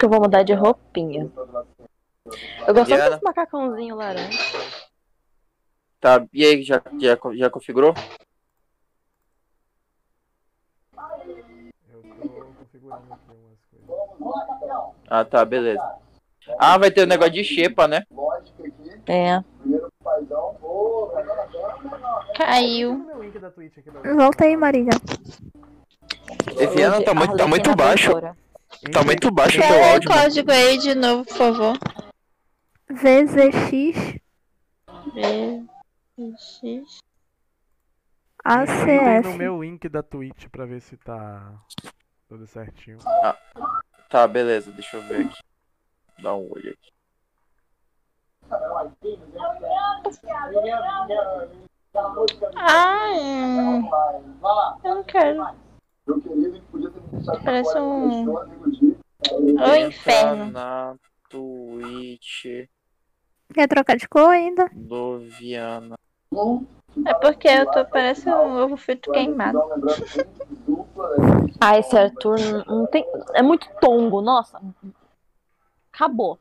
que eu vou mudar de roupinha. Eu gosto Diana. desse macacãozinho laranja. Tá, e aí, já, já, já configurou? Eu tô configurando aqui umas coisas. Ah, tá, beleza. Ah, vai ter o negócio de xepa, né? É. Caiu. Volta aí, Marília. Eviana tá muito, tá muito baixo. Tá muito baixo o teu Fala o áudio. mano. código aí de novo, por favor. VZX V, X. Entrei no ACF. meu link da Twitch pra ver se tá tudo certinho. Tá, beleza, deixa eu ver aqui. Dá um olho aqui. Ah, hum. eu não quero. Parece um. Ô Entra inferno. na Twitch Quer trocar de cor ainda? do Viana. É porque eu tô parecendo um ovo frito queimado. Ah, esse Arthur não, tem. É muito tongo, nossa. Acabou.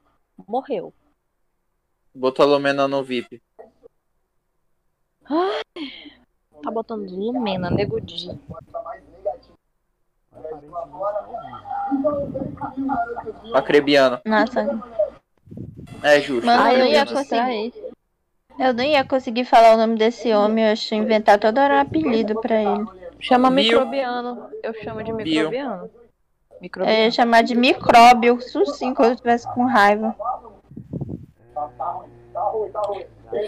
Morreu. Botou a Lumena no VIP. Tá botando Lumena, Nego Di. Acrebiano. Nossa, É justo. Mano, eu não ia distrair. conseguir. Eu não ia conseguir falar o nome desse homem, eu acho inventar toda hora um apelido pra ele. Chama Bio. microbiano. Eu chamo de Bio. microbiano. Eu ia Microbiano. chamar de micróbio, sim, quando eu estivesse com raiva.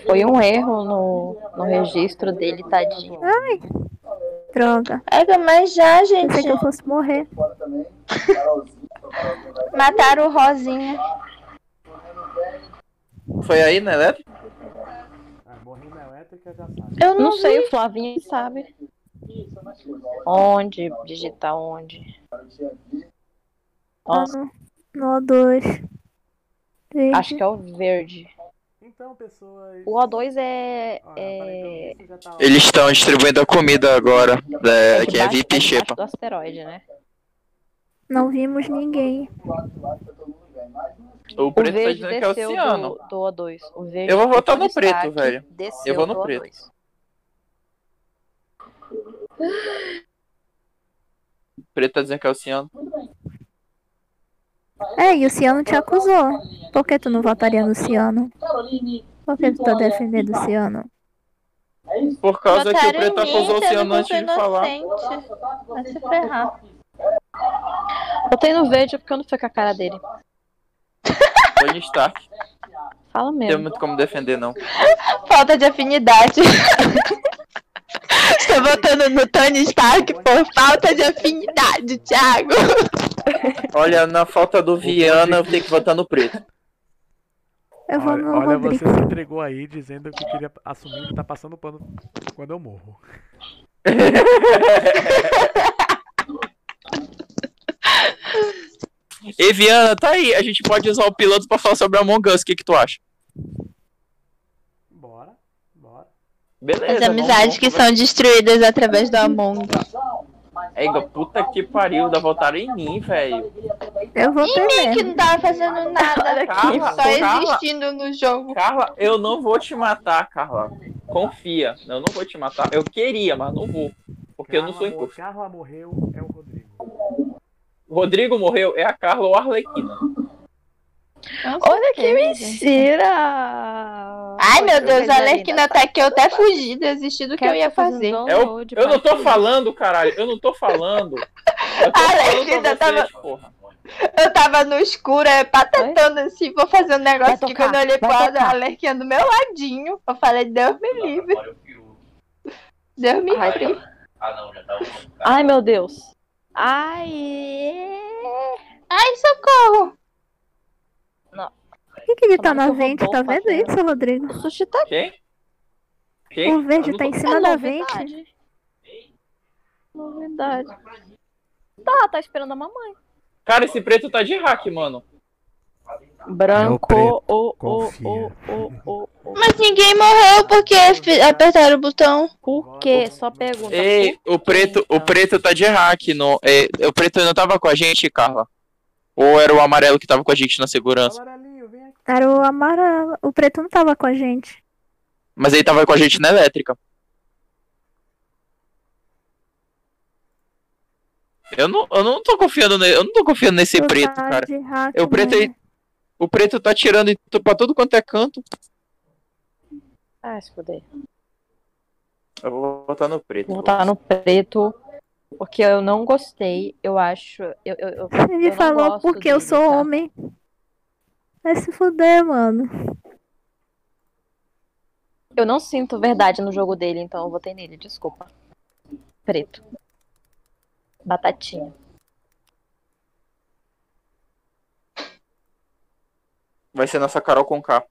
Foi um erro no, no registro dele, tadinho. Droga. É, mas já, gente, Pensei que eu fosse morrer. mataram o Rosinha. Foi aí na elétrica? Ah, morri na elétrica já sabe. Eu não, Não sei, o Flavinho sabe. Onde? Digitar onde? Ah, Nossa, no, no O2. Verde. acho que é o verde. Então, pessoas. O O2 é. Ó, é... aparentemente já tá- Eles estão distribuindo a comida agora. É, quem é debaixo- VIP debaixo Xepa. do asteroide, né? Não vimos ninguém. O O preto tá verde dizendo que é o oceano. do, do O2. O verde Eu vou o votar no preto, velho. Eu vou no preto. O2. O preto tá dizendo que é o oceano. É, e o Ciano te acusou. Por que tu não votaria no Ciano? Por que tu tá defendendo o Ciano? Por causa que o preto acusou o eu antes de falar. Vai se ferrar. Botei no verde porque eu não fui com a cara dele. Tony Stark. Fala Não tem mesmo. muito como defender, não. Falta de afinidade. Estou votando no Tony Stark por falta de afinidade, Thiago. Olha, na falta do Viana, eu tenho que votar no preto. Eu vou Olha, no olha, Rodrigo. você se entregou aí dizendo que queria assumir que tá passando pano quando eu morro. E Viana, tá aí. A gente pode usar o piloto pra falar sobre Among Us. O que, que tu acha? Bora, bora. Beleza. As amizades que são destruídas através do Among. É igual, puta que pariu, dá votaram em mim, velho. Eu vou E ter mim que não tava fazendo nada, Carla, só Carla. existindo no jogo. Carla, eu não vou te matar, Carla. Confia, eu não vou te matar. Eu queria, mas não vou. Porque eu não sou Carla, imposto. Carla morreu, é o Rodrigo. O Rodrigo morreu, é a Carla ou a Arlequina. Olha que mentira! Ai, meu Deus, a. Lerquina tá aqui, eu até fugi, desisti do que eu ia fazer. É o- Eu não tô falando, caralho. Eu não tô falando. Eu tô A vocês, tava- porra. Eu tava no escuro, é, patatando assim, vou fazer um negócio que quando eu olhei pra a Lerquinha do meu ladinho, eu falei, Deus me livre, Deus me Ai, livre. Ai, meu Deus. Ai. Ai, socorro! Que, que ele tá na vente? Tá vendo isso, Rodrigo? O sushi tá Quem? Quem? O verde tá em cima é da vente. novidade. Tá, tá esperando a mamãe. Cara, esse preto tá de hack, mano. Branco, o, o, o, o, o, o. Mas ninguém morreu porque apertaram o botão. Por quê? Só pergunta. Ei, o preto, o preto tá de hack. No, é, o preto não tava com a gente, Carla. Ou era o amarelo que tava com a gente na segurança? Era o amarelo. O preto não tava com a gente. Mas ele tava com a gente na elétrica. Eu não, eu não tô confiando nele, eu não tô confiando nesse Tu preto, tá cara. o preto né? O preto tá tirando pra todo quanto é canto. Ah, se fuder. Eu vou botar no preto. Vou botar no preto. Porque eu não gostei. Eu acho. Eu, eu, eu, Ele eu falou porque eu sou tá? homem. Vai se fuder, mano. Eu não sinto verdade no jogo dele, então eu votei nele, desculpa. Preto. Batatinha. Vai ser nossa Carol com K.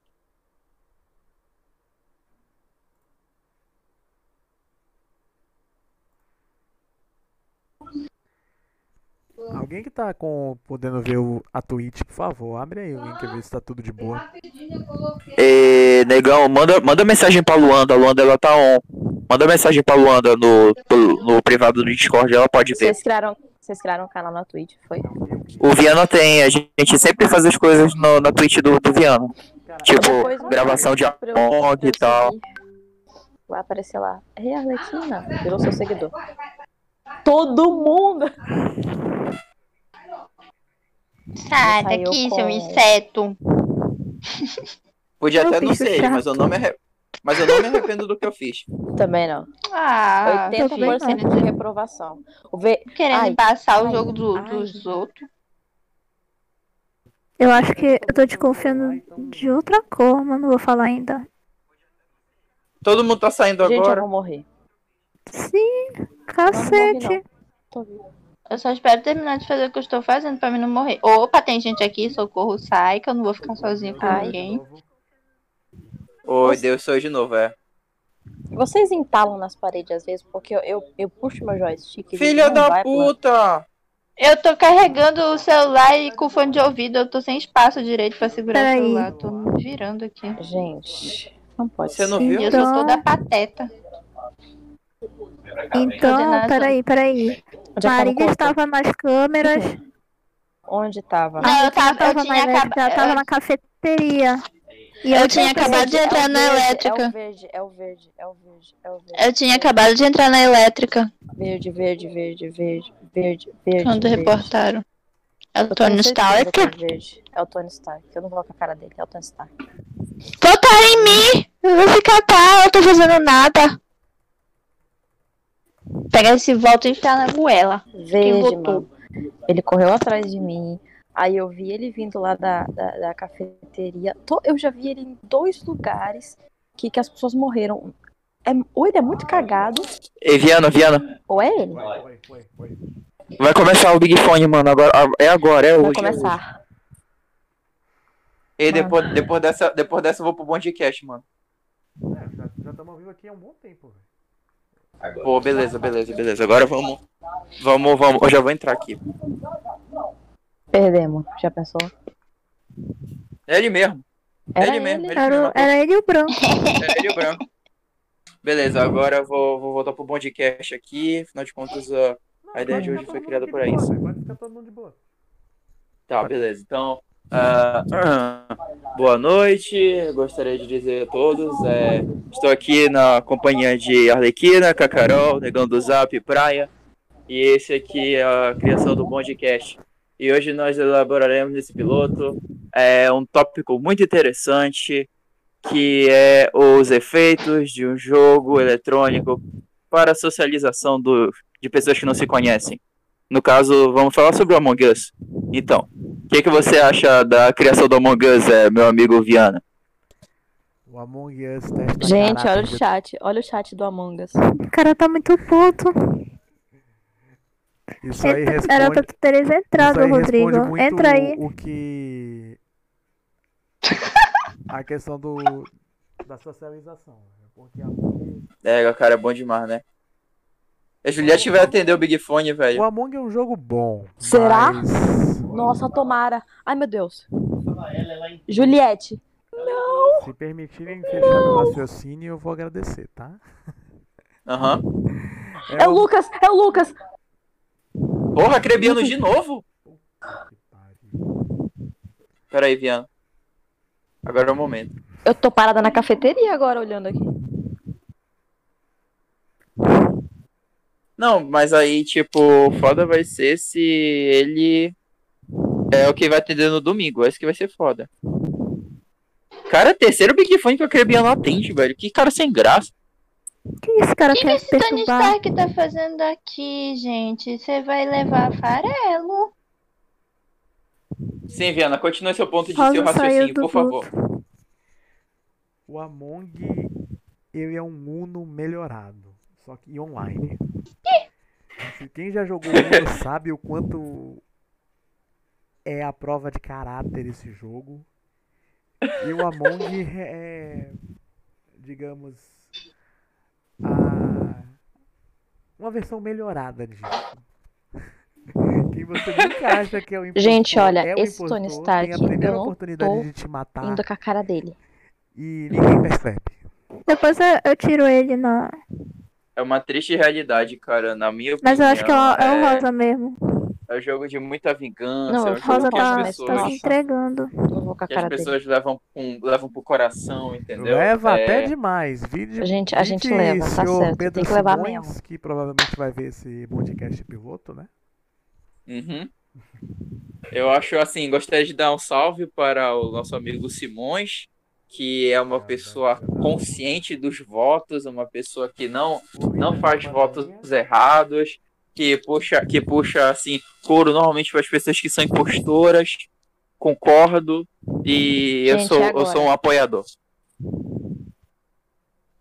Alguém que tá com, podendo ver o, a Twitch, por favor, abre aí o link e vê se tá tudo de boa. Ê, negão, manda, manda mensagem pra Luanda. A Luanda ela tá on. Manda mensagem pra Luanda no, no, no privado do Discord, ela pode ver. Vocês criaram, vocês criaram um canal na Twitch, foi? O Viana tem, a gente sempre faz as coisas no, na Twitch do, do Viana. Tipo, Depois, gravação de eu e tal. Vai aparecer lá. Ei, Arlequina, virou seu seguidor. Todo mundo! Sai daqui, com- seu inseto. Podia até não ser, chato. mas eu não me arre- mas eu não me arrependo do que eu fiz. Também não. Ah, 80% de reprovação. O V... querendo Ai, passar o ai, jogo do- ai. dos outros. Eu acho que eu tô desconfiando de outra cor, mas não vou falar ainda. Todo mundo tá saindo Gente, eu agora. vou morrer. Sim, cacete. Tô viva. Eu só espero terminar de fazer o que eu estou fazendo pra mim não morrer. Opa, tem gente aqui, socorro, sai, que eu não vou ficar sozinha com Ai. ninguém. Oi, Deus, sou eu de novo, é. Vocês entalam nas paredes às vezes, porque eu, eu, eu puxo meu joystick. e Filha não da puta! Eu tô carregando o celular e com fone de ouvido, eu tô sem espaço direito pra segurar Peraí. o celular. Tô me virando aqui. Gente, não pode Você não ser. viu? E eu sou Então- toda pateta. Então, peraí, peraí. Onde é Marília estava nas câmeras. Onde tava? Não, eu tava- eu tava tinha na elétrica, acaba- ela tava eu- na cafeteria. E Eu eu tinha acabado de É entrar na verde, elétrica. É o verde, é o verde, é o verde, é o verde. Eu tinha acabado de entrar na elétrica Verde, verde, verde, verde, verde, verde. quando verde. reportaram. É o Eu Tony certeza Stark. que é verde. É o Tony Stark. Eu não com a cara dele, é o Tony Stark. Votaram em mim! Eu vou ficar cá, eu tô fazendo nada. Pegar esse voto e enfiar na goela. Verde, votou? mano. Ele correu atrás de mim. Aí eu vi ele vindo lá da, da, da cafeteria. To- Eu já vi ele em dois lugares que, que as pessoas morreram. É, ou ele é muito cagado, Ei, Viana, Viana. ou é ele. Vai começar o Big Fone, mano. Agora, é agora, é Vai hoje. é hoje. começar. E depois, depois, dessa, depois dessa eu vou pro podcast, mano. É, já- já estamos vivos aqui há um bom tempo, Pô, beleza, beleza, beleza. Agora vamos. Vamos, vamos. Eu já vou entrar aqui. Perdemos. Já pensou? É ele mesmo. É Era ele mesmo. ele. Ele Era, mesmo. era ele e o branco. É ele e o branco. Beleza, agora eu vou, vou voltar pro podcast aqui. Afinal de contas, a, a ideia de hoje foi criada por aí. Pode ficar todo mundo de boa. Tá, beleza. Então, ah, boa noite. Gostaria de dizer a todos. é, estou aqui na companhia de Arlequina, Cacarol, Negão do Zap, Praia. E esse aqui é a criação do podcast. E hoje nós elaboraremos nesse piloto é, um tópico muito interessante, que é os efeitos de um jogo eletrônico para a socialização do, de pessoas que não se conhecem. No caso, vamos falar sobre o Among Us. Então, o que, que você acha da criação do Among Us, é, meu amigo Viana? O Among Us testa Gente, caráter olha o de- chat. Olha o chat do Among Us. O cara tá muito puto. Isso aí Era responde, pra tu teres entrado, Rodrigo. Entra aí. o que... A questão do... Da socialização. né? Porque Among Us- É, o cara é bom demais, né? A Juliette vai atender o Big Fone, O velho. Among é um jogo bom. Será? mas Nossa, tomara. Ai, meu Deus. Juliette. Se permitirem fechar meu raciocínio, eu vou agradecer, tá? Aham. É o Lucas, é o Lucas. Porra, Crebiano de novo? Que pariu. Peraí, Viana. Agora é o momento. Eu tô parada na cafeteria agora, olhando aqui. Não, mas aí, tipo, o foda vai ser se ele é o que vai atender no domingo. Esse que vai ser foda. Cara, terceiro Big Fone que a Crebian não atende, velho. Que cara sem graça. que esse cara O que, que quer esse Tony perturbar? Stark tá fazendo aqui, gente? Você vai levar farelo? Sim, Viana, continue seu ponto de seu Rosa saiu raciocínio, por favor. O Among ele é um Uno melhorado, só que online. Se quem já jogou Uno sabe o quanto é a prova de caráter esse jogo. E o Among é, digamos, a, uma versão melhorada disso. Quem você nunca acha que é o impostor, Gente, olha, é o esse impostor, Tony tem Stark, a primeira eu não oportunidade tô de te matar Indo com a cara dele. e ninguém percebe. Depois eu, eu tiro ele na. É uma triste realidade, cara, na minha opinião. Mas eu acho que é, o- é o é, Rosa mesmo. é um jogo de muita vingança, Não, é um Rosa que tá, as mas pessoas, tá se entregando. Que as dele. pessoas levam, com, levam pro coração, entendeu? Leva É, até demais. Vídeo, A gente- a gente leva, tá certo, Pedro tem que levar Simões, mesmo. que provavelmente vai ver esse podcast piloto, né? Uhum. Eu acho assim, gostaria de dar um salve para o nosso amigo Simões, que é uma pessoa consciente dos votos, uma pessoa que não não faz votos errados, que puxa, que puxa assim, couro normalmente para as pessoas que são impostoras. Concordo e eu Gente, sou e eu sou um apoiador.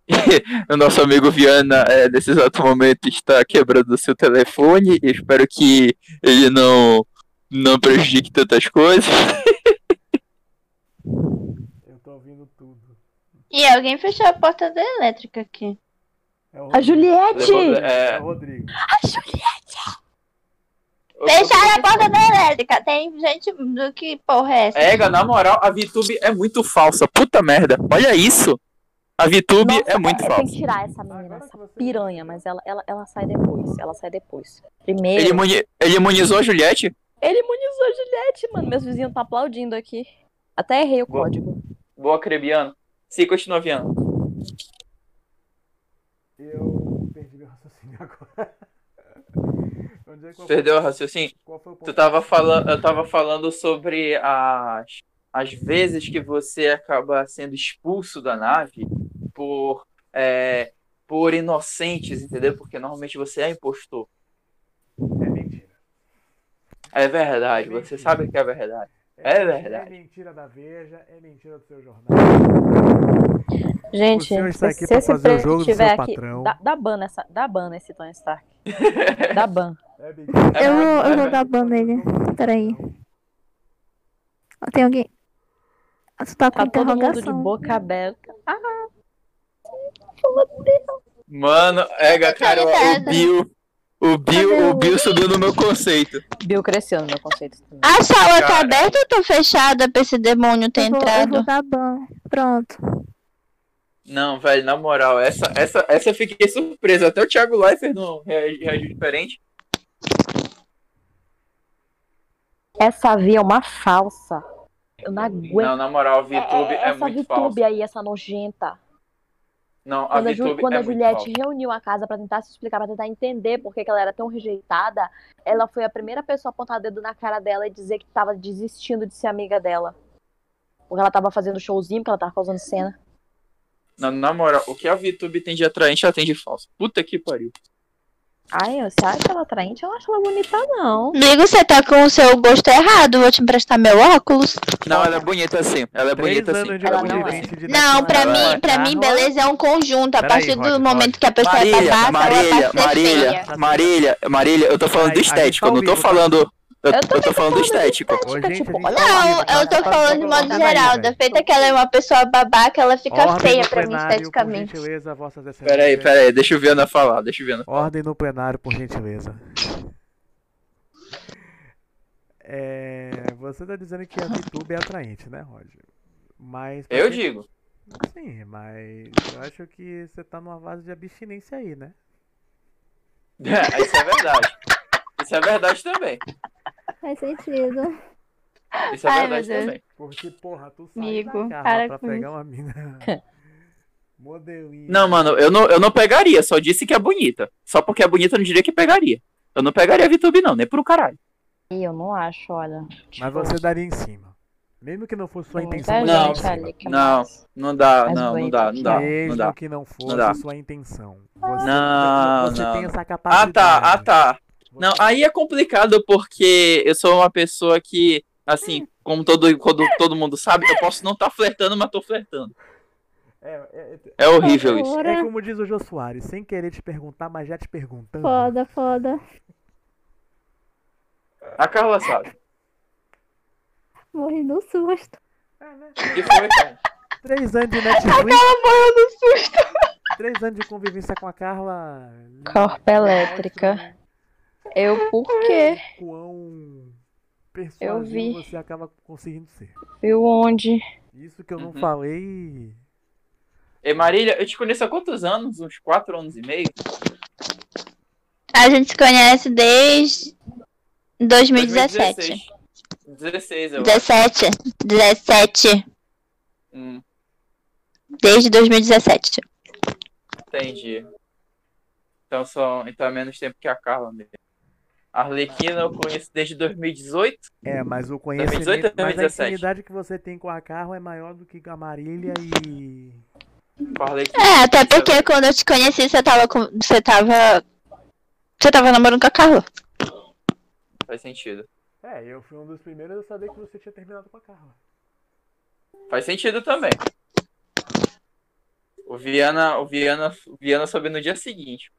o nosso amigo Viana, é, nesse exato momento, está quebrando o seu telefone. e espero que ele não, não prejudique tantas coisas. Eu tô ouvindo tudo. E alguém fechou a porta da elétrica aqui. É A Rodrigo. Juliette! É, É o Rodrigo. A Juliette! Fecharam a porta da elétrica. Tem gente do que porra é essa? Ega, na moral, a VTube é muito falsa. Puta merda. Olha isso. A VTube Nossa, é muito Tem falsa. que tirar essa menina, essa piranha, mas ela, ela, ela sai depois. Ela sai depois. Primeiro. Ele, imuni- ele imunizou a Juliette? Ele imunizou a Juliette, mano. Meus vizinhos estão aplaudindo aqui. Até errei o Boa. código. Boa, Crebiano. Sim, continua, Viana. Eu perdi meu raciocínio agora. É Perdeu o raciocínio? Tu tava falando, eu tava falando sobre as, as vezes que você acaba sendo expulso da nave por, é, por inocentes, entendeu? Porque normalmente você é impostor. É mentira. É verdade, É você mentira. sabe que é verdade. É verdade. É mentira da Veja, é mentira do seu jornal. Gente, O está aqui se esse fazer o jogo do tiver seu aqui, patrão. Dá, dá ban nessa, dá ban nesse Tony Stark. dá ban. É mentira. É Eu, vou- eu é vou dar ban nele. Peraí. Ó, Tem alguém. Ah, Tu tá com Tá todo mundo de boca aberta. Ah, Mano, Ega, cara, o. Bill. O Bill, o Bill subiu no meu conceito. Bill cresceu no meu conceito também. A sala tá aberta ou tô fechada pra esse demônio ter Eu vou, eu entrado? vou dar ban. Pronto. Não, velho, na moral, essa, essa, essa eu fiquei surpreso. Até o Thiago Leifert não reagiu diferente. Essa via é uma falsa. Eu não aguento. Não, na moral, a VTube É, é, é, essa muito VTube falsa. aí, essa nojenta. Não, Quando a, Ju- quando é a Juliette reuniu a casa pra tentar se explicar, pra tentar entender por que, que ela era tão rejeitada, ela foi a primeira pessoa a apontar o dedo na cara dela e dizer que tava desistindo de ser amiga dela. Porque ela tava fazendo showzinho, porque ela tava causando cena. Na, na moral, o que a VTube tem de atraente, ela tem de falso. Puta que pariu. Ai, você acha ela atraente? Eu não acho ela bonita, não. Amigo, você tá com o seu gosto errado. Vou te emprestar meu óculos. Não, ela é bonita sim. Ela é Três bonita sim. anos de Ela não é. Não, pra nacionalidade. mim, pra mim, Tá, beleza é um conjunto. A partir do Roger, momento Roger. que a pessoa é Marília, ela Marília, passa a ser Marília, feia. Marília, Marília, eu tô falando Ai, do estético, tá eu não tô tá? falando. Eu, Eu eu também tô falando do estético. Hoje, gente, tipo, Não, tá? eu tô Tá falando de modo geral. bem, Da feita que ela é uma pessoa babaca, ela fica Ordem feia pra mim esteticamente. gentileza, vossas excelências. Peraí, peraí, deixa o Viana falar, deixa o Viana. Ordem no plenário, por gentileza. É, você tá dizendo que a VTube é atraente, né, Roger? Mas. Eu digo. Sim, mas eu acho que você tá numa fase de abstinência aí, né? Isso é verdade. Isso é verdade também. Faz sentido. Isso é Ai, verdade também. Porque, porra, tu sai Amigo, da para pra com pegar uma mina modelinha. Não, mano, eu não, eu não pegaria, só disse que é bonita. Só porque é bonita eu não diria que pegaria. Eu não pegaria a VTube, não, nem por um caralho. E eu não acho, olha. Mas Tipo, você daria em cima. Mesmo que não fosse sua intenção, Não, Não, Não dá, não, não dá, não dá, Mesmo não dá. que não fosse Não dá. sua intenção. Você, Não, você não, tem essa Ah, capacidade. tá, ah, tá. Não, aí é complicado porque eu sou uma pessoa que, assim, como todo, quando todo mundo sabe, eu posso não estar flertando, mas tô flertando. É, é, É horrível isso. É como diz o Jô Soares, sem querer te perguntar, mas já te perguntando. Foda, foda. A Carla sabe. Morri no susto. Foi, cara? Três anos de Netflix. Morreu do susto. Três anos de convivência com a Carla. Corpo elétrica. Eu, por quê? Quão Eu vi. você acaba conseguindo ser. Viu onde? Isso que eu não Uhum. falei. E Marília, eu te conheço há quantos anos? Uns quatro anos e meio? A gente se conhece desde 2017. 16, eu acho. 17. 17. Hum, Desde 2017. entendi. Então, só, então é menos tempo que a Carla mesmo. Arlequina eu conheço desde 2018. É, mas o conhecimento. 2018 ou mas a 2017? intimidade que você tem com a Carla é maior do que com a Marília e. É, até porque quando eu te conheci, você tava com. Você tava. Você tava namorando com a Carla. Faz sentido. É, eu fui um dos primeiros a saber que você tinha terminado com a Carla. Faz sentido também. O Viana, o Viana, o Viana soube no dia seguinte.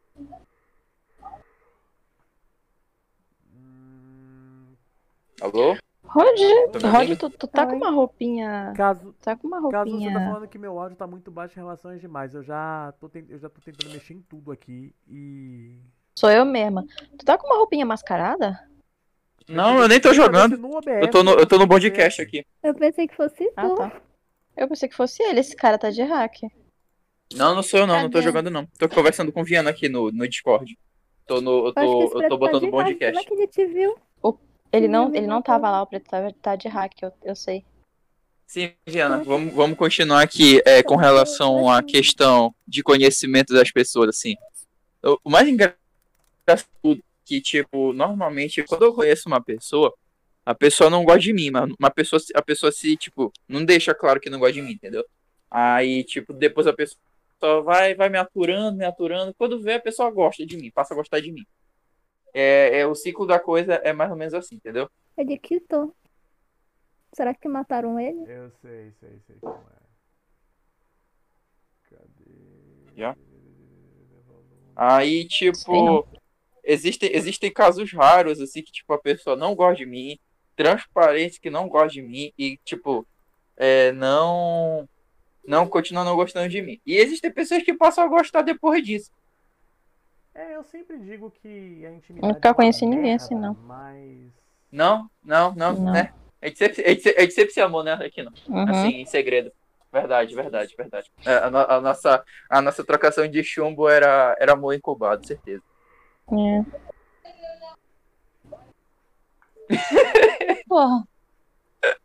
Alô? Rod, Tá Rod tu, tu tá com Oi. uma roupinha. caso, Tá com uma caso você tá roupinha. falando que meu áudio tá muito baixo em relação às demais, eu já tô, eu já tô tentando mexer em tudo aqui e. Sou eu mesma. Tu tá com uma roupinha mascarada? Não, eu nem tô jogando. Eu tô no, eu tô no podcast aqui. Eu pensei que fosse tu. Ah, tá. Eu pensei que fosse ele. Esse cara tá de hack. Não, não sou eu não, não tô Cadê? jogando não. Tô conversando com o Viana aqui no, no Discord. Tô no, eu Eu acho que tô, eu tô tá botando de bom podcast. Como é que ele te viu? Ele não, ele não tava lá, o preto tava, tá de hack, eu, eu sei. Sim, Viana, vamos, vamos continuar aqui é, com relação à questão de conhecimento das pessoas, assim. O, mais engraçado é que, tipo, normalmente, quando eu conheço uma pessoa, a pessoa não gosta de mim, mas uma pessoa, a pessoa se, tipo, não deixa claro que não gosta de mim, entendeu? Aí, tipo, depois a pessoa vai, vai me aturando, me aturando. Quando vê, a pessoa gosta de mim, passa a gostar de mim. É, é, o ciclo da coisa é mais ou menos assim, entendeu? Ele quitou. Será que mataram ele? Eu sei, sei, sei como é. Cadê? Já? Aí, tipo, existem, existem casos raros, assim, que, tipo, a pessoa não gosta de mim, transparente que não gosta de mim e, tipo, é, não, não continua não gostando de mim. E existem pessoas que passam a gostar depois disso. É, eu sempre digo que a intimidade. Nunca é conheci ninguém merda, assim, não. Mas. Não, não, não, Não. né? A gente, sempre, a, gente, se- a gente sempre se amou, né, aqui não. Uhum. Assim, em segredo. Verdade, verdade, verdade. É, a, no- a nossa, a nossa trocação de chumbo era, era amor incubado, certeza. É. Porra.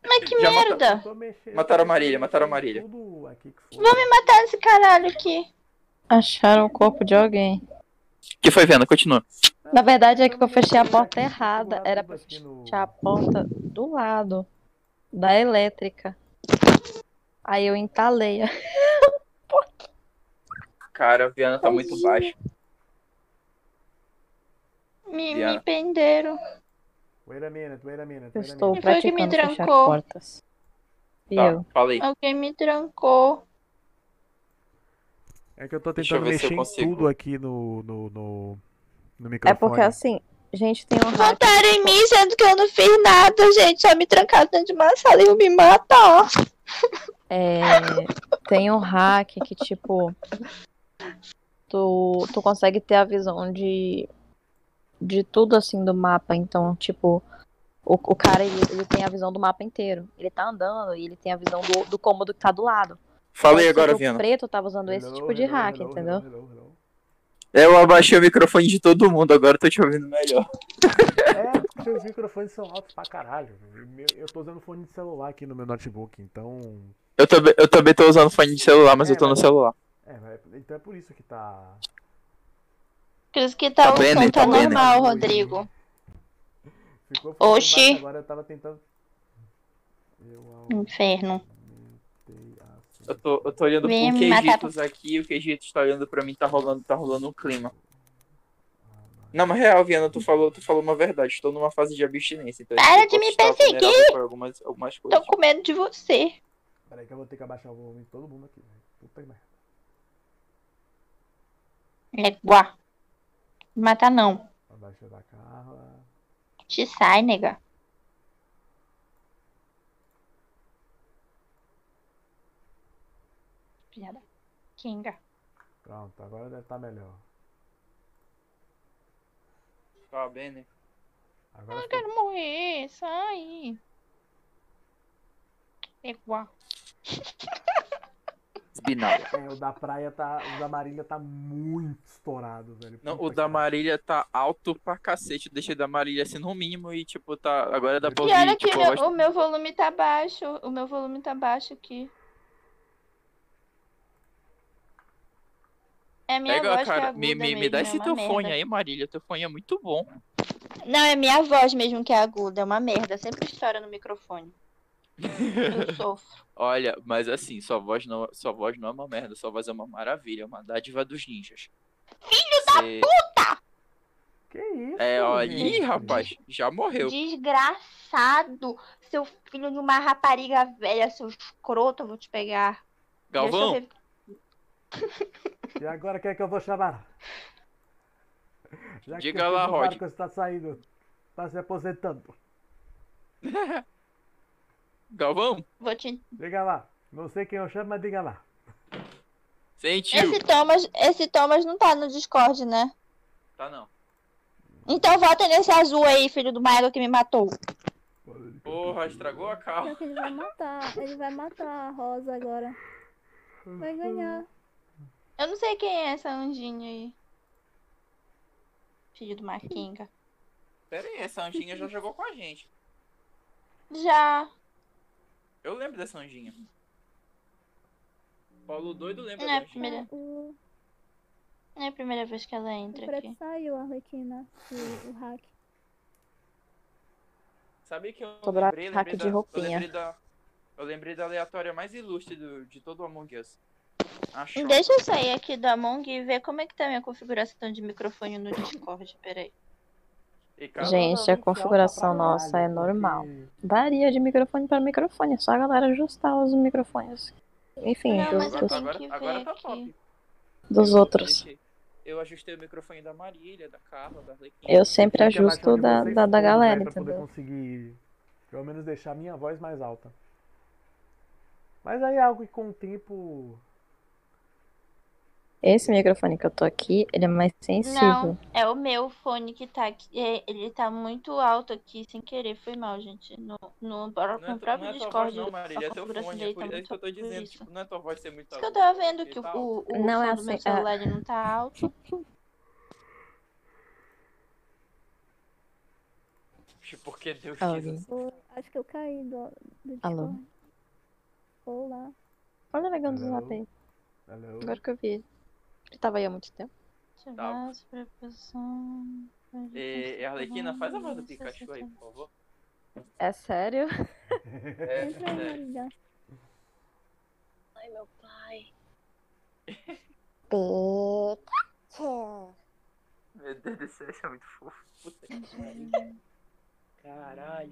Mas que Já merda. Mataram a Marília, mataram a Marília. Que foi. Matar esse caralho aqui. Acharam o corpo de alguém. Que foi, Venda? Continua. Na verdade é que eu fechei a porta errada. Era pra fechar a porta do lado da elétrica. Aí eu entalei. Cara, a Viana tá muito baixa. Me, me prenderam. Wait a minute, wait a minute, Eu wait a estou minute. Quem foi que me praticando fechar trancou? portas. E Tá, eu. falei. Alguém me trancou. É que eu tô tentando eu mexer em tudo aqui no, no, no, no É microfone. porque assim, gente tem um hack. Votaram em mim, sendo que eu não fiz nada, gente. Só me trancaram dentro de uma sala e eu me matar. É, tem um hack que, tipo, tu, tu consegue ter a visão de, de tudo assim do mapa. Então, tipo, o, o cara ele, ele tem a visão do mapa inteiro. Ele tá andando e ele tem a visão do, do cômodo que tá do lado. Falei agora, que O Viana. preto tava usando esse Hello, tipo de hello, hack, hello, entendeu? hello, hello, hello. Eu abaixei o microfone de todo mundo, agora eu tô te ouvindo melhor. É, seus microfones são altos pra caralho. Eu tô usando fone de celular aqui no meu notebook, então. Eu também, eu também tô usando fone de celular, mas É, eu tô no mas- celular. É, mas- então é por isso que tá. Por isso que tá, Tá o vendo? som tá Tá normal, Rodrigo. Ficou Oxi. agora eu tava tentando. Eu Inferno. Eu tô, eu tô olhando Vem pro matar Quejitos aqui e o Quejitos tá olhando pra mim, tá rolando, tá rolando um clima. Não, mas real, Viana, tu falou, tu falou uma verdade. Estou numa fase de abstinência. Então Para de me perseguir! algumas, algumas coisas. Tô com medo de você. Peraí que eu vou ter que abaixar o volume de todo mundo aqui, velho. Puta merda. Égua. Matar não. Abaixa da Carla. Te sai, nega. Filha da Kinga. Pronto, agora deve estar melhor. Tá bem, né? Agora Eu ficou- quero morrer, sai. Égua. Espinal. É, o da praia tá. O da Marília tá muito estourado, velho. Não, Puta o da Marília tá alto pra cacete. Deixei da Marília assim no mínimo e, tipo, tá. Agora dá pra E ouvir. olha que tipo, meu- voz- o meu volume tá baixo. O meu volume tá baixo aqui. É minha Pega, voz que é cara, aguda me, me, me dá é esse uma teu merda. fone aí, Marília. Teu fone é muito bom. Não, é minha voz mesmo que é aguda, é uma merda. Sempre estoura no microfone. Eu sofro. Olha, mas assim, sua voz não, sua voz não é uma merda, sua voz é uma maravilha, é uma dádiva dos ninjas. Filho da puta! Que isso? É, gente? ih, rapaz, já morreu. Desgraçado! Seu filho de uma rapariga velha, seu escroto, eu vou te pegar. Galvão, Deixa eu ver- E agora quem é que eu vou chamar? Já Diga que lá, Rod. Marcos está saindo. Tá se aposentando. Galvão, vou te... Diga lá. Não sei quem eu chamo, mas diga lá. sentiu. Esse Thomas, esse Thomas não tá no Discord, né? Tá não. Então vota nesse azul aí, filho do Mago que me matou. Porra, estragou a calma. ele vai matar. Ele vai matar a Rosa agora. Vai ganhar. Eu não sei quem é essa anjinha aí. Filho do Marquinga. Pera aí, essa anjinha já jogou com a gente. Já. Eu lembro dessa anjinha. Paulo doido lembra Não é a primeira, O, não é a primeira vez que ela o entra preto aqui. saiu, a Arlequina. O, o hack. Sabe que eu Sobre a lembrei, hack lembrei de da, eu roupinha. lembrei da. Eu lembrei da aleatória mais ilustre do, de todo o Among Us. A Shop. Deixa eu sair aqui do Among e ver como é que tá a minha configuração de microfone no Discord. Peraí. Gente, a configuração nossa é normal. Varia de microfone para microfone, é só a galera ajustar os microfones. Enfim, Não, dos, eu dos- agora, agora tá aqui. top. dos Eu outros. Eu ajustei o microfone da Marília, da Carla, da Arlequina. Eu sempre que abaixar ajusto da, da, da né, galera, pra poder entendeu? conseguir, pelo menos, deixar a minha voz mais alta. Mas aí é algo que com o tempo... Esse microfone que eu tô aqui, ele é mais sensível. Não, é o meu fone que tá aqui. é, Ele tá muito alto aqui, sem querer. Foi mal, gente. No, no, é, no tu- próprio é Discord, não, Marília, é a teu configuração fone. É, dele por, tá é muito isso que eu tô alta por dizendo. isso. Tipo, não é tua voz ser muito Por que eu alta. tava vendo que o, tal. o, o Não, é do meu assim, é- celular ele não tá alto. Porque Deus quis assim. Acho que eu caí do, do Alô? Discord. Olá. Olha o negão do zap aí. Agora que eu vi ele. Ele tava aí há muito tempo. Tá. E, e Arlequina, faz a voz do Pikachu aí, por favor. É sério? É, é. Marília. Ai, meu pai. Meu Deus do céu, isso é muito fofo. Puta que pariu. Caralho.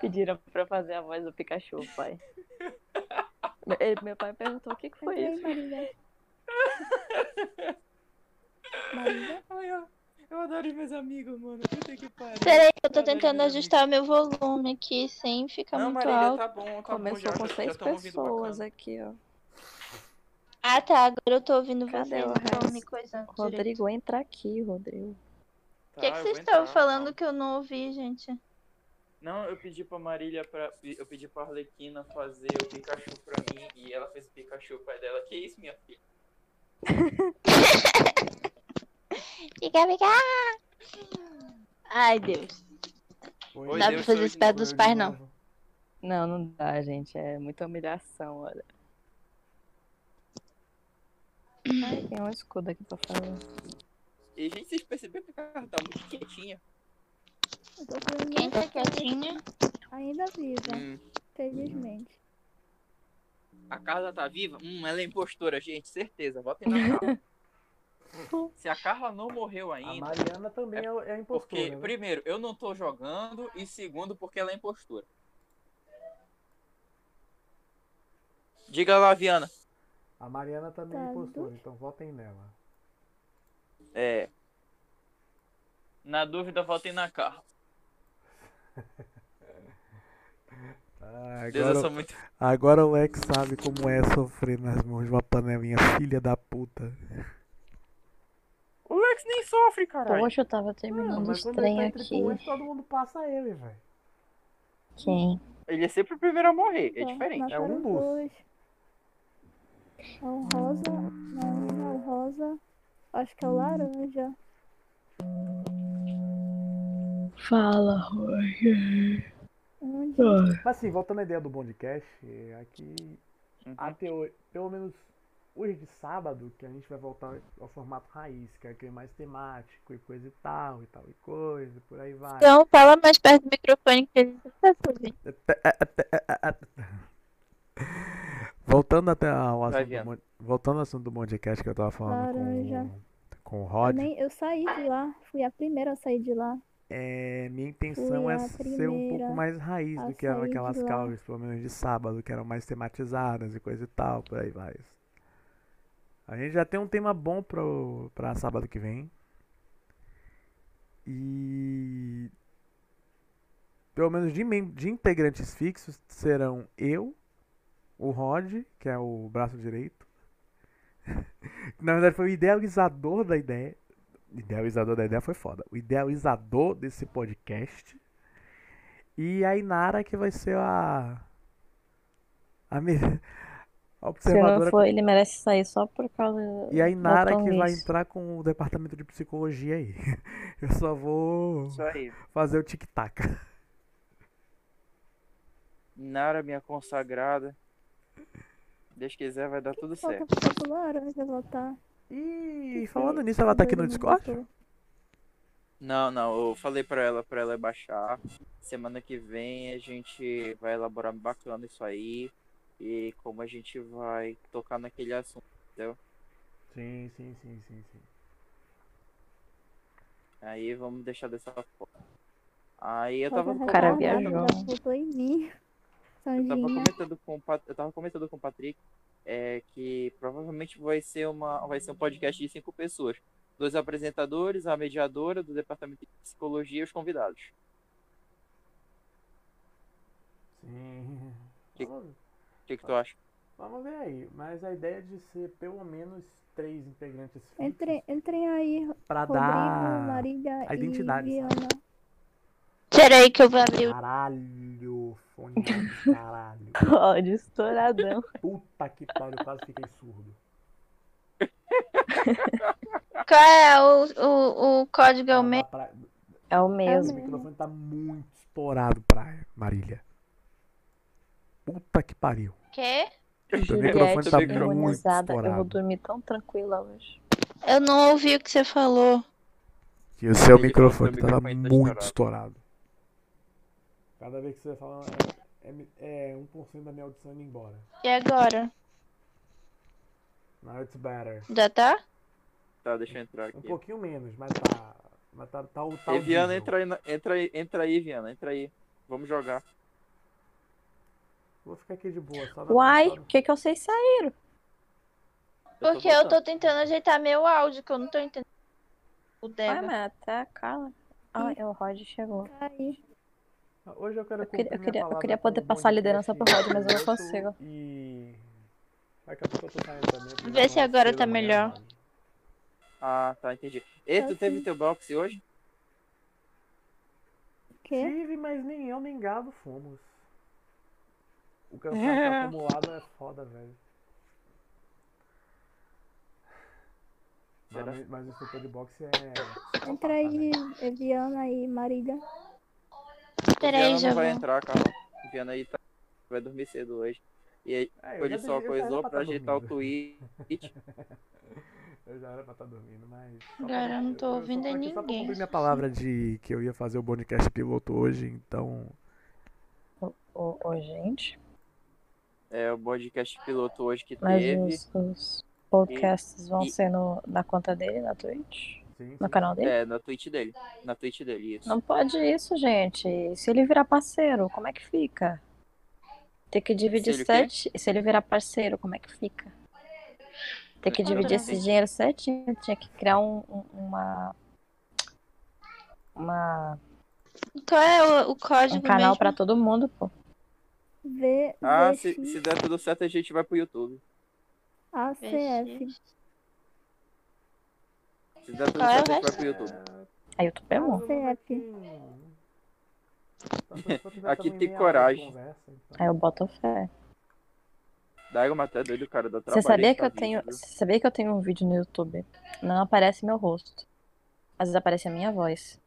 Pediram pra fazer a voz do Pikachu, pai. Ele- meu pai perguntou o que, que foi isso. Marília. Ai, eu, eu adoro meus amigos, mano. Puta que pariu. Peraí, eu tô tentando meus ajustar o meu volume aqui sem ficar Não, muito Marília, alto. tá bom, tá bom. Começou Já, com já, seis já pessoas aqui, ó. Ah, tá. Agora eu tô ouvindo Cadê vocês. o Não tô resto? me coisando. direito. Rodrigo, entra aqui, Rodrigo. O que, Tá, que vocês estavam falando que eu não ouvi, gente? Não, eu pedi pra Marília pra. Eu pedi pra Arlequina fazer o Pikachu pra mim e ela fez o Pikachu pai dela. Que isso, minha filha? Fica, fica! Ai, Deus. Oi, Dá Deus, pra fazer isso perto de dos pais, não. novo. Não, não dá, gente. É muita humilhação, olha. Ai, tem um escudo aqui pra fazer. E, gente, vocês perceberam que a casa tá muito quietinha? Eu tô com Quem tá quietinha? ainda viva, Hum, felizmente. A Carla tá viva? Hum, ela é impostora, gente, certeza. Votem na Carla. Se a Carla não morreu A ainda, Mariana também é, é a impostora. porque, né? primeiro, eu não tô jogando, e segundo, porque ela é impostora. Diga lá, Viana. A Mariana também é Tá impostora, então votem nela. É. Na dúvida, votem na Carla. Ah, Deus, eu agora, sou muito. agora o Lex sabe como é sofrer nas mãos de uma panelinha filha da puta. O Lex nem sofre, caralho. Poxa, eu tava Ah, terminando mas os quando trem tá aqui. tripulantes, todo mundo passa ele, velho. Quem? Ele é sempre o primeiro a morrer, é Ó, diferente. é um dois. É o rosa. Não, não é o rosa. Acho que é o laranja. Fala, Roger. Onde? Mas assim, voltando à ideia do podcast, é aqui Uhum. até hoje, pelo menos hoje de sábado, que a gente vai voltar ao formato raiz, que é aquele mais temático e coisa e tal, e tal e coisa, e por aí vai. Então fala mais perto do microfone que ele tá ouvindo. Voltando até ao assunto, do, voltando ao assunto do podcast que eu tava falando Laranja. com, com o Eu, Rod, nem, eu saí de lá. Fui a primeira a sair de lá. É, minha intenção é ser um pouco mais raiz do que eram aquelas calves, pelo menos de sábado, que eram mais tematizadas e coisa e tal, por aí vai. A gente já tem um tema bom pro, pra sábado que vem. E. Pelo menos de, de integrantes fixos serão eu, o Rod, que é o braço direito. Na verdade foi o idealizador da ideia. Idealizador da ideia foi foda. O idealizador desse podcast. E a Inara que vai ser a. A, me- a Se não observadora. for, ele merece sair só por causa E a Inara que vai entrar com o departamento de psicologia aí. Eu só vou Isso aí. fazer o tic-tac. Nara, minha consagrada. Deus quiser, vai dar tudo Falta certo. pro laranja votar. E falando nisso, ela tá aqui no Discord? Não, não, eu falei pra ela, pra ela baixar. Semana que vem a gente vai elaborar bacana isso aí. E como a gente vai tocar naquele assunto, entendeu? Sim, sim, sim, sim, sim. Aí vamos deixar dessa forma. Aí eu tava, cara retardada, viajou. já votou em mim. eu tava comentando com o Pat- eu tava comentando com o Patrick é, que provavelmente vai ser uma vai ser um podcast de cinco pessoas. Dois apresentadores, a mediadora do departamento de psicologia e os convidados. Sim. Que- O que, que tu acha? vamos ver aí. Mas a ideia é de ser pelo menos três integrantes fixos Entrem, entrem aí, pra Rodrigo, dar Marília a identidade, e sabe? Viana. Espera aí que eu vou abrir o. Caralho, fone caralho. Ódio estouradão. Puta que pariu, quase fiquei surdo. Qual é o, o, o código? É o mesmo? pra- É o O mesmo. microfone tá muito estourado pra Marília. Puta que pariu. Quê? Juliette microfone tá muito imunizada. Eu vou estourado. dormir tão tranquila hoje. Eu não ouvi o que você falou. Que o seu microfone o tava tá muito estourado. Cada vez que você fala, é, é 1% da minha audição indo embora. E agora? Now it's better. Já tá? Tá, deixa eu entrar Um aqui. pouquinho menos, mas tá. Mas tá, tá, o- tá Ei, Viana, entra aí, entra aí, entra aí, Viana, entra aí. Vamos jogar. Vou ficar aqui de boa. Só Uai, por que, que vocês saíram? Porque eu tô tentando ajeitar meu áudio, que eu não tô entendendo. O Ué, Deva. mas até a Carla. Ah, é, o Rod chegou. Aí. Hoje eu quero Eu queria- eu queria- eu queria poder passar a liderança pro Rod, mas eu não consigo. E. Daqui a pouco eu tô saindo também. Vê se agora tá manhã, melhor. mano. Ah, tá, entendi. E tu teve teu boxe hoje? O quê? Tive, mas nem eu nem gado fomos. O cansaço acumulado é foda, velho. Mas, mas o instrutor de boxe é. Entra aí, Viana e Marília. Peraí, Viana já não vai vou. entrar, Carla. Viana aí tá... vai dormir cedo hoje. E aí, É, eu ele já só eu coisou pra pra tá ajeitar o tweet. Eu já era pra estar dormindo, mas. Agora eu não tô ouvindo Só pra ninguém. cumprir minha palavra de que eu ia fazer o podcast piloto hoje, então. Ô, ô, gente, É o podcast piloto hoje que mas teve. os, os podcasts vão e- ser no, na conta dele, na Twitch? Sim, No canal dele? É, na Twitch dele. Na Twitch dele, isso. Não pode isso, gente. Se ele virar parceiro, como é que fica? Tem que dividir quê? sete. Se ele virar parceiro, como é que fica? Tem que dividir esse sei. dinheiro certinho. Tinha que criar um, um- uma. Uma, Qual é o, o um código canal mesmo? pra todo mundo, pô. V, Ah, se, se der tudo certo, a gente vai pro YouTube. ACF. Se der tudo é certo, a vai resto? pro YouTube. Aí eu tô bem bom. Aqui tem coragem. Aí eu boto fé. Daí mas tá doido, cara, Você trabalho sabia editar que eu tenho. Você sabia que eu tenho um vídeo no YouTube? Não aparece meu rosto. Às vezes aparece a minha voz.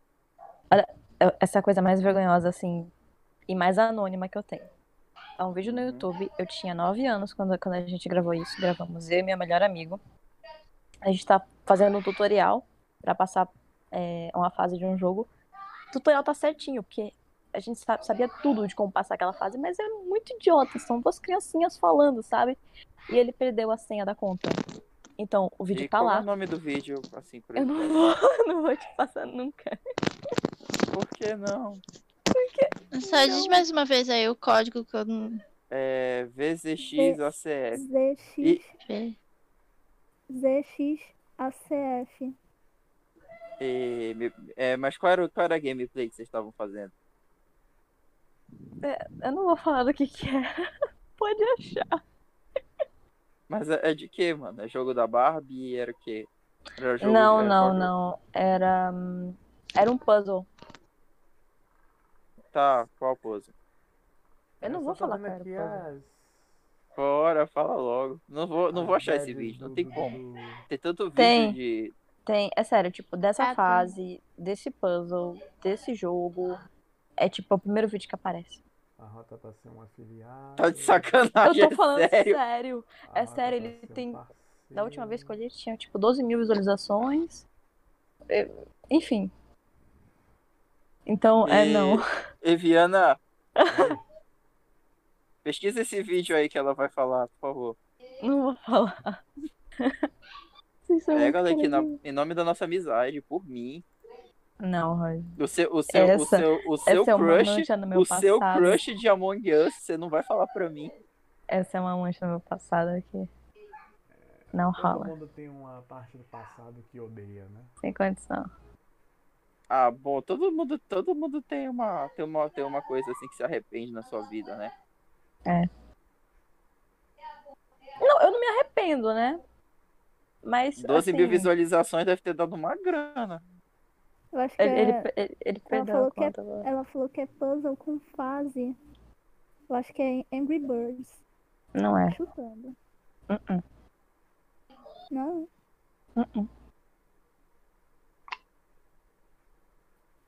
Olha, essa é a coisa mais vergonhosa, assim, e mais anônima que eu tenho. É um vídeo no Uhum. YouTube. Eu tinha 9 anos quando, quando a gente gravou isso. Gravamos eu e meu melhor amigo. A gente tá fazendo um tutorial pra passar é, uma fase de um jogo. O tutorial tá certinho, porque a gente sa- sabia tudo de como passar aquela fase, mas é muito idiota. São duas criancinhas falando, sabe? E ele perdeu a senha da conta. Então, o vídeo E tá qual é lá. o nome do vídeo, assim, por Eu não vou, não vou te passar nunca. Por que não? Só diz mais uma vez aí o código que eu não É VZXACF. ZX, E- vi. ZX, ACF. E, é, mas qual era, o- qual era a gameplay que vocês estavam fazendo? Eu não vou falar do que que é. Pode achar. Mas é, é de que, mano? É jogo da Barbie? Era o quê? Era jogo, Não, era não, não. Era. Era um puzzle. Tá, qual pose? Eu não vou falar qual era puzzle. as- Bora, fala logo. Não vou, não vou as achar esse vídeo, não tem como. Tem tanto vídeo Tem. de. Tem, é sério, tipo, dessa Ah, tem. fase, desse puzzle, desse jogo. É tipo o primeiro vídeo que aparece. A rota pra ser um afiliado. Tá de sacanagem, Eu tô falando é sério. sério. a é sério, ele um tem- parceiro. Da última vez que eu olhei, tinha tipo 12 mil visualizações. É, Enfim. Então, é E- não. Eviana, pesquisa esse vídeo aí que ela vai falar, por favor. Não vou falar. Pega ela aqui na- em nome da nossa amizade, por mim. Não, Roger. O seu, o seu, o Essa- seu, o seu é uma crush, mancha no meu o seu passado. crush de Among Us, você não vai falar pra mim. Essa é uma mancha no meu passado aqui. Não Todo rola. mundo tem uma parte do passado que odeia, né? Sem condição. Ah, bom, todo mundo, todo mundo tem uma, tem uma, tem uma coisa assim que se arrepende na sua vida, né? Não, eu não me arrependo, né? Mas. 12 assim, mil visualizações deve ter dado uma grana. Eu acho que Ele, ele, é... ele, ele ela, perdeu falou que é, ela falou que é puzzle com fase. Eu acho que é Angry Birds. Não é. Chutando. Uh-uh, Não. uh-uh.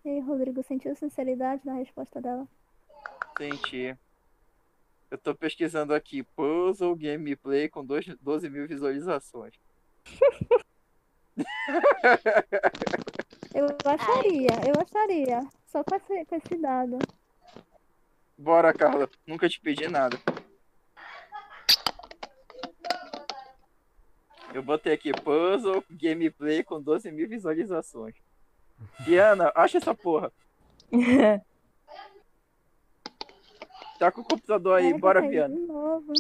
E aí, Rodrigo, sentiu sinceridade na resposta dela? Senti. Eu tô pesquisando aqui, puzzle gameplay com dois- 12 mil visualizações. Eu acharia, eu acharia. Só com esse, com esse dado. Bora, Carla. Nunca te pedi nada. Eu botei aqui puzzle gameplay com 12 mil visualizações. Diana, acha essa porra. Tá com o computador aí, bora, Viana. Novo.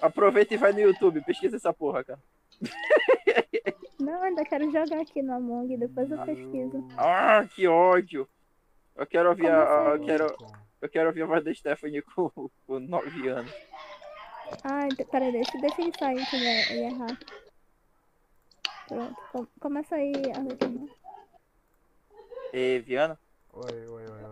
Aproveita e vai no YouTube, pesquisa essa porra, cara. Não, ainda quero jogar aqui no Among, depois eu pesquiso. Ah, que ódio. Eu quero ouvir a, a- eu Como quero, eu quero ouvir a voz da Stephanie com, com 9 anos. Ai, peraí, deixa, deixa ele sair que ele ia, errar. Pronto, com- começa aí, Arlequina. E Viana? Oi, oi, oi.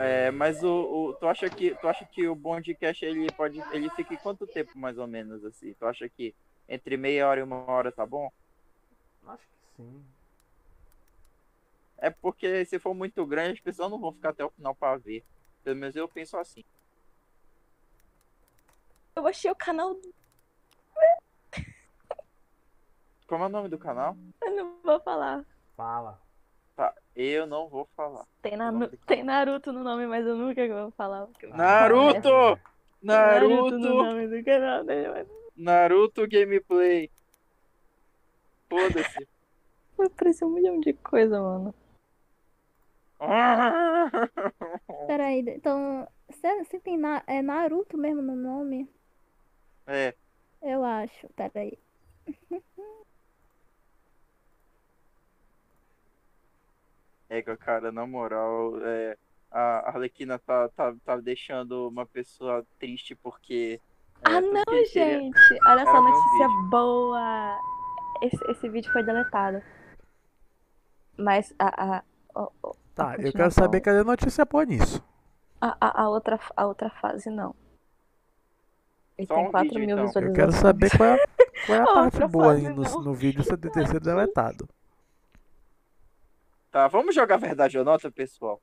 É, mas o, o- tu acha que tu acha que o Bondcast ele pode ele fica em quanto tempo mais ou menos assim? Tu acha que entre meia hora e uma hora tá bom? Acho que sim. É porque se for muito grande, as pessoas não vão ficar até o final pra ver. Pelo menos eu penso assim. Eu achei o canal. Como é o nome do canal? Eu não vou falar. Fala. Eu não vou falar. Tem, canal. tem Naruto no nome, mas eu nunca vou falar. porque eu- Naruto! Naruto! no nome do canal dele, mas Naruto gameplay. Foda-se. Apareceu um milhão de coisa, mano. Peraí, então. Você você tem na, é Naruto mesmo no nome? é, Eu acho. Peraí. é, cara, na moral, é, a Arlequina tá, tá, tá deixando uma pessoa triste porque. é, ah, não, queria- gente. Olha só, notícia boa. Esse, esse vídeo foi deletado. Mas a, a, Tá, a eu quero saber cadê a notícia boa nisso. a, a, a outra, a outra fase, não. Ele Só tem um 4 vídeo, mil então. Eu Eu visualizações. quero saber qual é, a- qual é a A parte boa aí no, não. no vídeo você ter sido deletado. Tá, vamos jogar verdade ou nota, pessoal?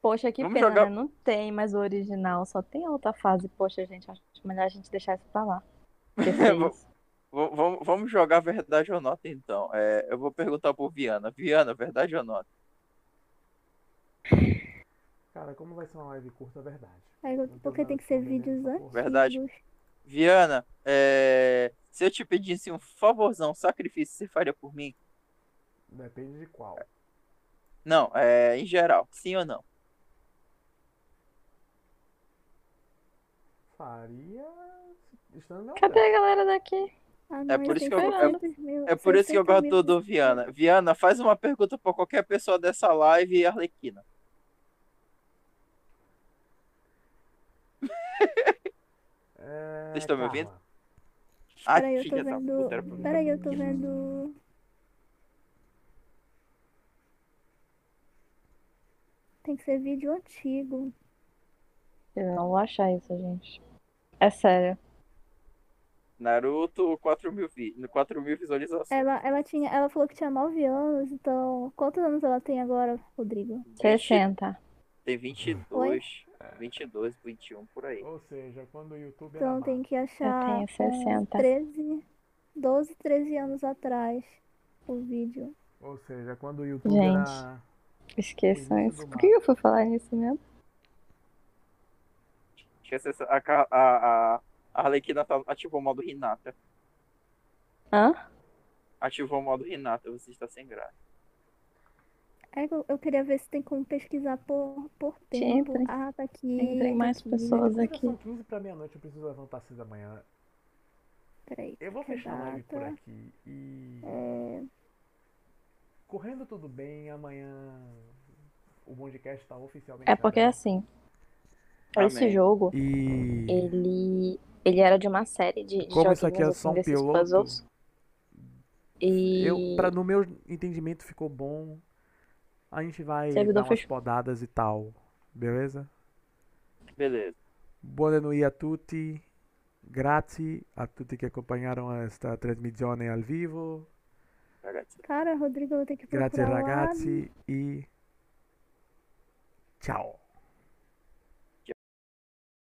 Poxa, que Vamos pena, jogar- né? Não tem mais o original, só tem a outra fase. Poxa, gente, acho melhor a gente deixar isso pra lá. Vamos- jogar verdade ou nota, então. É, eu vou perguntar pro Viana. Viana, verdade ou nota? Cara, como vai ser uma live curta, é verdade. Tô porque tem que ser spoiler vídeos nessa porra. Verdade. Viana, é, se eu te pedisse um favorzão, sacrifício, você faria por mim? Depende de qual. Não, é em geral. Sim ou não? Faria. Cadê a galera daqui? Ah, É não, por isso que eu- 600 mil- É por isso que eu 600 gosto mil do Viana. Viana, faz uma pergunta pra qualquer pessoa dessa live e Arlequina. É, Vocês estão me ouvindo? Peraí, eu tô vendo. Peraí, eu tô vendo. Tem que ser vídeo antigo. Eu não vou achar isso, gente. É sério. Naruto, 4 mil, vi 4 mil visualizações. Ela, ela tinha, ela falou que tinha 9 anos, então. Quantos anos ela tem agora, Rodrigo? 60. Tem 22, 22, 21, por aí. Ou seja, quando o YouTube era Então tem que achar. tenho uns 60. 13, 12, 13 anos atrás o vídeo. Ou seja, quando o YouTube Gente. era. Esqueçam isso. Por que eu fui falar nisso mesmo? Esquece essa- a, a, a Arlequina tá- ativou o modo Renata. Hã? Ativou o modo Renata, você está sem graça. É eu, eu queria ver se tem como pesquisar por, por tempo. Entrem. Ah, tá aqui. Entrem tá mais aqui. pessoas aqui. são 15 pra meia-noite, eu preciso levantar às 6 da manhã. Peraí. Eu vou fechar a live por aqui e. É, Correndo tudo bem, amanhã o Bondcast tá oficialmente. É porque aberto. assim, Amém. esse jogo, E. ele, ele era de uma série de, de Como isso aqui é só um piloto, puzzles. E Eu, pra, no meu entendimento ficou bom. A gente vai Servidor dar umas fechou. podadas e tal. Beleza? Beleza. Buona noite a tutti. Grazie a tutti che accompagnarono questa trasmissione al vivo. Ragazzi. Cara, Rodrigo, eu vou ter que procurar Grazie lá. ragazzi e ciao.